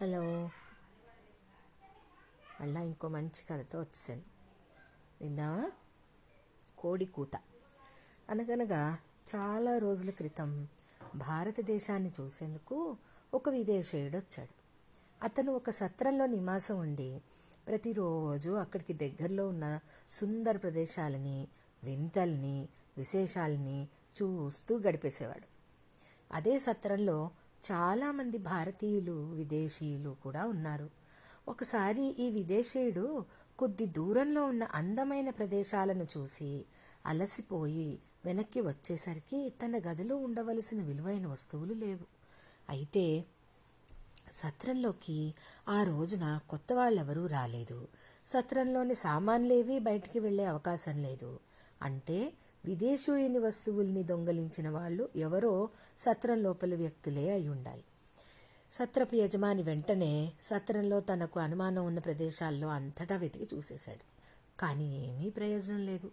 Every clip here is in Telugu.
హలో. మళ్ళా ఇంకో మంచి కథతో వచ్చాను. విందామా? కోడి కూత. అనగనగా చాలా రోజుల క్రితం భారతదేశాన్ని చూసేందుకు ఒక విదేశీయుడు వచ్చాడు. అతను ఒక సత్రంలో నివాసం ఉండి ప్రతిరోజు అక్కడికి దగ్గరలో ఉన్న సుందర ప్రదేశాలని వింతల్ని విశేషాలని చూస్తూ గడిపేసేవాడు. అదే సత్రంలో చాలామంది భారతీయులు విదేశీయులు కూడా ఉన్నారు. ఒకసారి ఈ విదేశీయుడు కొద్ది దూరంలో ఉన్న అందమైన ప్రదేశాలను చూసి అలసిపోయి వెనక్కి వచ్చేసరికి తన గదిలో ఉండవలసిన విలువైన వస్తువులు లేవు. అయితే సత్రంలోకి ఆ రోజున కొత్త వాళ్ళెవరూ రాలేదు. సత్రంలోని సామాన్లేవి బయటికి వెళ్ళే అవకాశం లేదు. అంటే విదేశీయుని వస్తువుల్ని దొంగలించిన వాళ్ళు ఎవరో సత్రం లోపల వ్యక్తులే అయి ఉండాలి సత్రపు యజమాని వెంటనే సత్రంలో తనకు అనుమానం ఉన్న ప్రదేశాల్లో అంతటా వెతికి చూసేశాడు. కానీ ఏమీ ప్రయోజనం లేదు.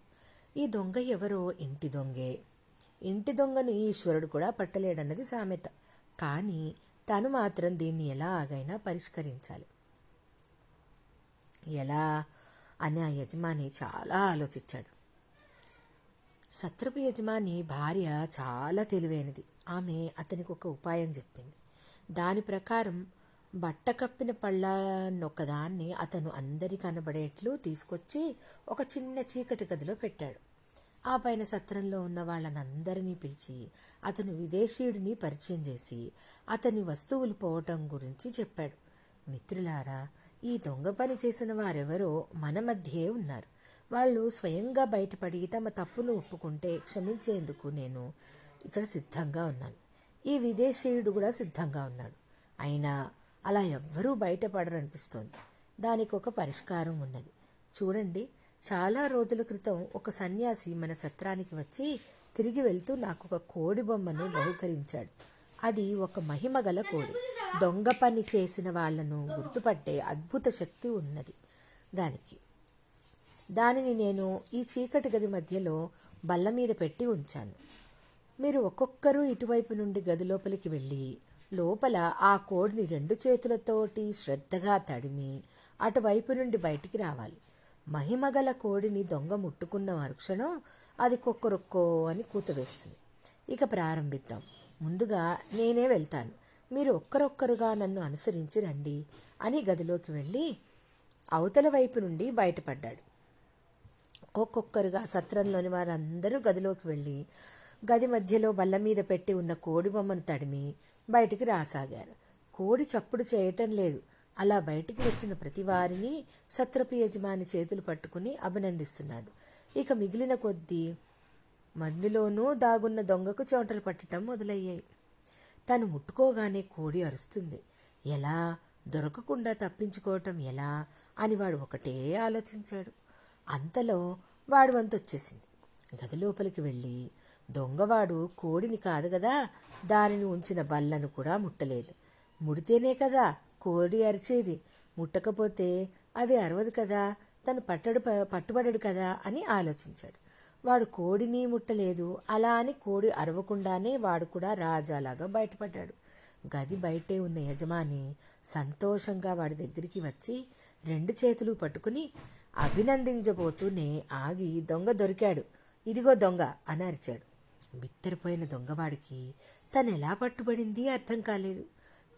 ఈ దొంగ ఎవరో ఇంటి దొంగే. ఇంటి దొంగను ఈశ్వరుడు కూడా పట్టలేడన్నది సామెత. కానీ తను మాత్రం దీన్ని ఎలాగైనా పరిష్కరించాలి. ఎలా? అని ఆ యజమాని చాలా ఆలోచించాడు. సత్రపు యజమాని భార్య చాలా తెలివైనది. ఆమె అతనికి ఒక ఉపాయం చెప్పింది. దాని ప్రకారం బట్ట కప్పిన పళ్ళనొక్కదాన్ని అతను అందరి కనబడేట్లు తీసుకొచ్చి ఒక చిన్న చీకటి గదిలో పెట్టాడు. ఆ పైన సత్రంలో ఉన్న వాళ్ళనందరినీ పిలిచి అతను విదేశీయుడిని పరిచయం చేసి అతని వస్తువులు పోవటం గురించి చెప్పాడు. మిత్రులారా ఈ దొంగ పని చేసిన వారెవరో మన మధ్యే ఉన్నారు. వాళ్ళు స్వయంగా బయటపడి తమ తప్పును ఒప్పుకుంటే క్షమించేందుకు నేను ఇక్కడ సిద్ధంగా ఉన్నాను. ఈ విదేశీయుడు కూడా సిద్ధంగా ఉన్నాడు. అయినా అలా ఎవ్వరూ బయటపడరనిపిస్తోంది. దానికి ఒక పరిష్కారం ఉన్నది. చూడండి చాలా రోజుల క్రితం ఒక సన్యాసి మన సత్రానికి వచ్చి తిరిగి వెళ్తూ నాకు ఒక కోడి బొమ్మను బహుకరించాడు. అది ఒక మహిమ గల కోడి. దొంగ పని చేసిన వాళ్ళను గుర్తుపట్టే అద్భుత శక్తి ఉన్నది దానికి. దానిని నేను ఈ చీకటి గది మధ్యలో బల్ల మీద పెట్టి ఉంచాను. మీరు ఒక్కొక్కరు ఇటువైపు నుండి గది లోపలికి వెళ్ళి లోపల ఆ కోడిని రెండు చేతులతోటి శ్రద్ధగా తడిమి అటువైపు నుండి బయటికి రావాలి. మహిమగల కోడిని దొంగ ముట్టుకున్న మరుక్షణం అది కొక్కరొక్కో అని కూతవేస్తుంది ఇక ప్రారంభిద్దాం. ముందుగా నేనే వెళ్తాను. మీరు ఒక్కరొక్కరుగా నన్ను అనుసరించి రండి అని గదిలోకి వెళ్ళి అవతల వైపు నుండి బయటపడ్డాడు. ఒక్కొక్కరుగా సత్రంలోని వారందరూ గదిలోకి వెళ్ళి గది మధ్యలో బల్ల మీద పెట్టి ఉన్న కోడి బొమ్మను తడిమి బయటికి రాసాగారు. కోడి చప్పుడు చేయటం లేదు. అలా బయటికి వచ్చిన ప్రతి వారిని సత్రపు యజమాని చేతులు పట్టుకుని అభినందిస్తున్నాడు. ఇక మిగిలిన కొద్దీ మందిలోనూ దాగున్న దొంగకు చోటలు పట్టడం మొదలయ్యాయి. తను ముట్టుకోగానే కోడి అరుస్తుంది. ఎలా? దొరకకుండా తప్పించుకోవటం ఎలా? అని వాడు ఒకటే ఆలోచించాడు. అంతలో వాడు వంతు వచ్చేసింది గది లోపలికి వెళ్ళి దొంగవాడు కోడిని కాదు కదా దానిని ఉంచిన బల్లను కూడా ముట్టలేదు. ముడితేనే కదా కోడి అరిచేది. ముట్టకపోతే అది అరవదు కదా తను పట్టడు పట్టుబడడు కదా అని ఆలోచించాడు. వాడు కోడిని ముట్టలేదు. అలా అని కోడి అరవకుండానే వాడు కూడా రాజాలాగా బయటపడ్డాడు. గది బయటే ఉన్న యజమాని సంతోషంగా వాడి దగ్గరికి వచ్చి రెండు చేతులు పట్టుకుని అభినందించబోతూనే ఆగి దొంగ దొరికాడు. ఇదిగో దొంగ అని అరిచాడు. బిత్తరపోయిన దొంగవాడికి తను ఎలా పట్టుబడింది అర్థం కాలేదు.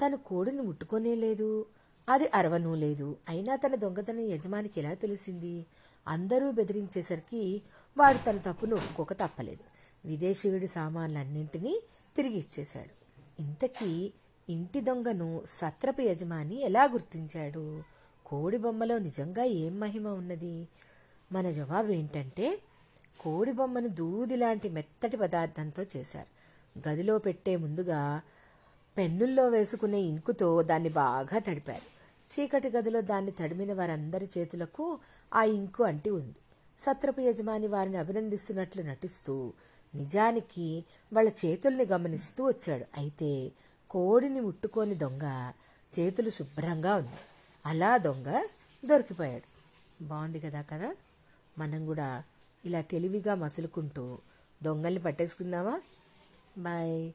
తను కోడిని ముట్టుకొనే లేదు. అది అరవనూ లేదు. అయినా తన దొంగతనం యజమానికి ఎలా తెలిసింది? అందరూ బెదిరించేసరికి వాడు తన తప్పును ఒక్కొక్క తప్పలేదు. విదేశీయుడి సామాన్లన్నింటినీ తిరిగి ఇచ్చేశాడు. ఇంతకీ ఇంటి దొంగను సత్రపు యజమాని ఎలా గుర్తించాడు? కోడి బొమ్మలో నిజంగా ఏం మహిమ ఉన్నది? మన జవాబు ఏంటంటే కోడి బొమ్మను దూది లాంటి మెత్తటి పదార్థంతో చేశారు. గదిలో పెట్టే ముందుగా పెన్నుల్లో వేసుకునే ఇంకుతో దాన్ని బాగా తడిపారు. చీకటి గదిలో దాన్ని తడిమిన వారందరి చేతులకు ఆ ఇంకు అంటి ఉంది. సత్రపు యజమాని వారిని అభినందిస్తున్నట్లు నటిస్తూ నిజానికి వాళ్ళ చేతుల్ని గమనిస్తూ వచ్చాడు. అయితే కోడిని ముట్టుకొని దొంగ చేతులు శుభ్రంగా ఉంది. అలా దొంగ దొరికిపోయాడు. బాగుంది కదా కదా? మనం కూడా ఇలా తెలివిగా మసులుకుంటూ దొంగల్ని పట్టేసుకుందామా? బాయ్.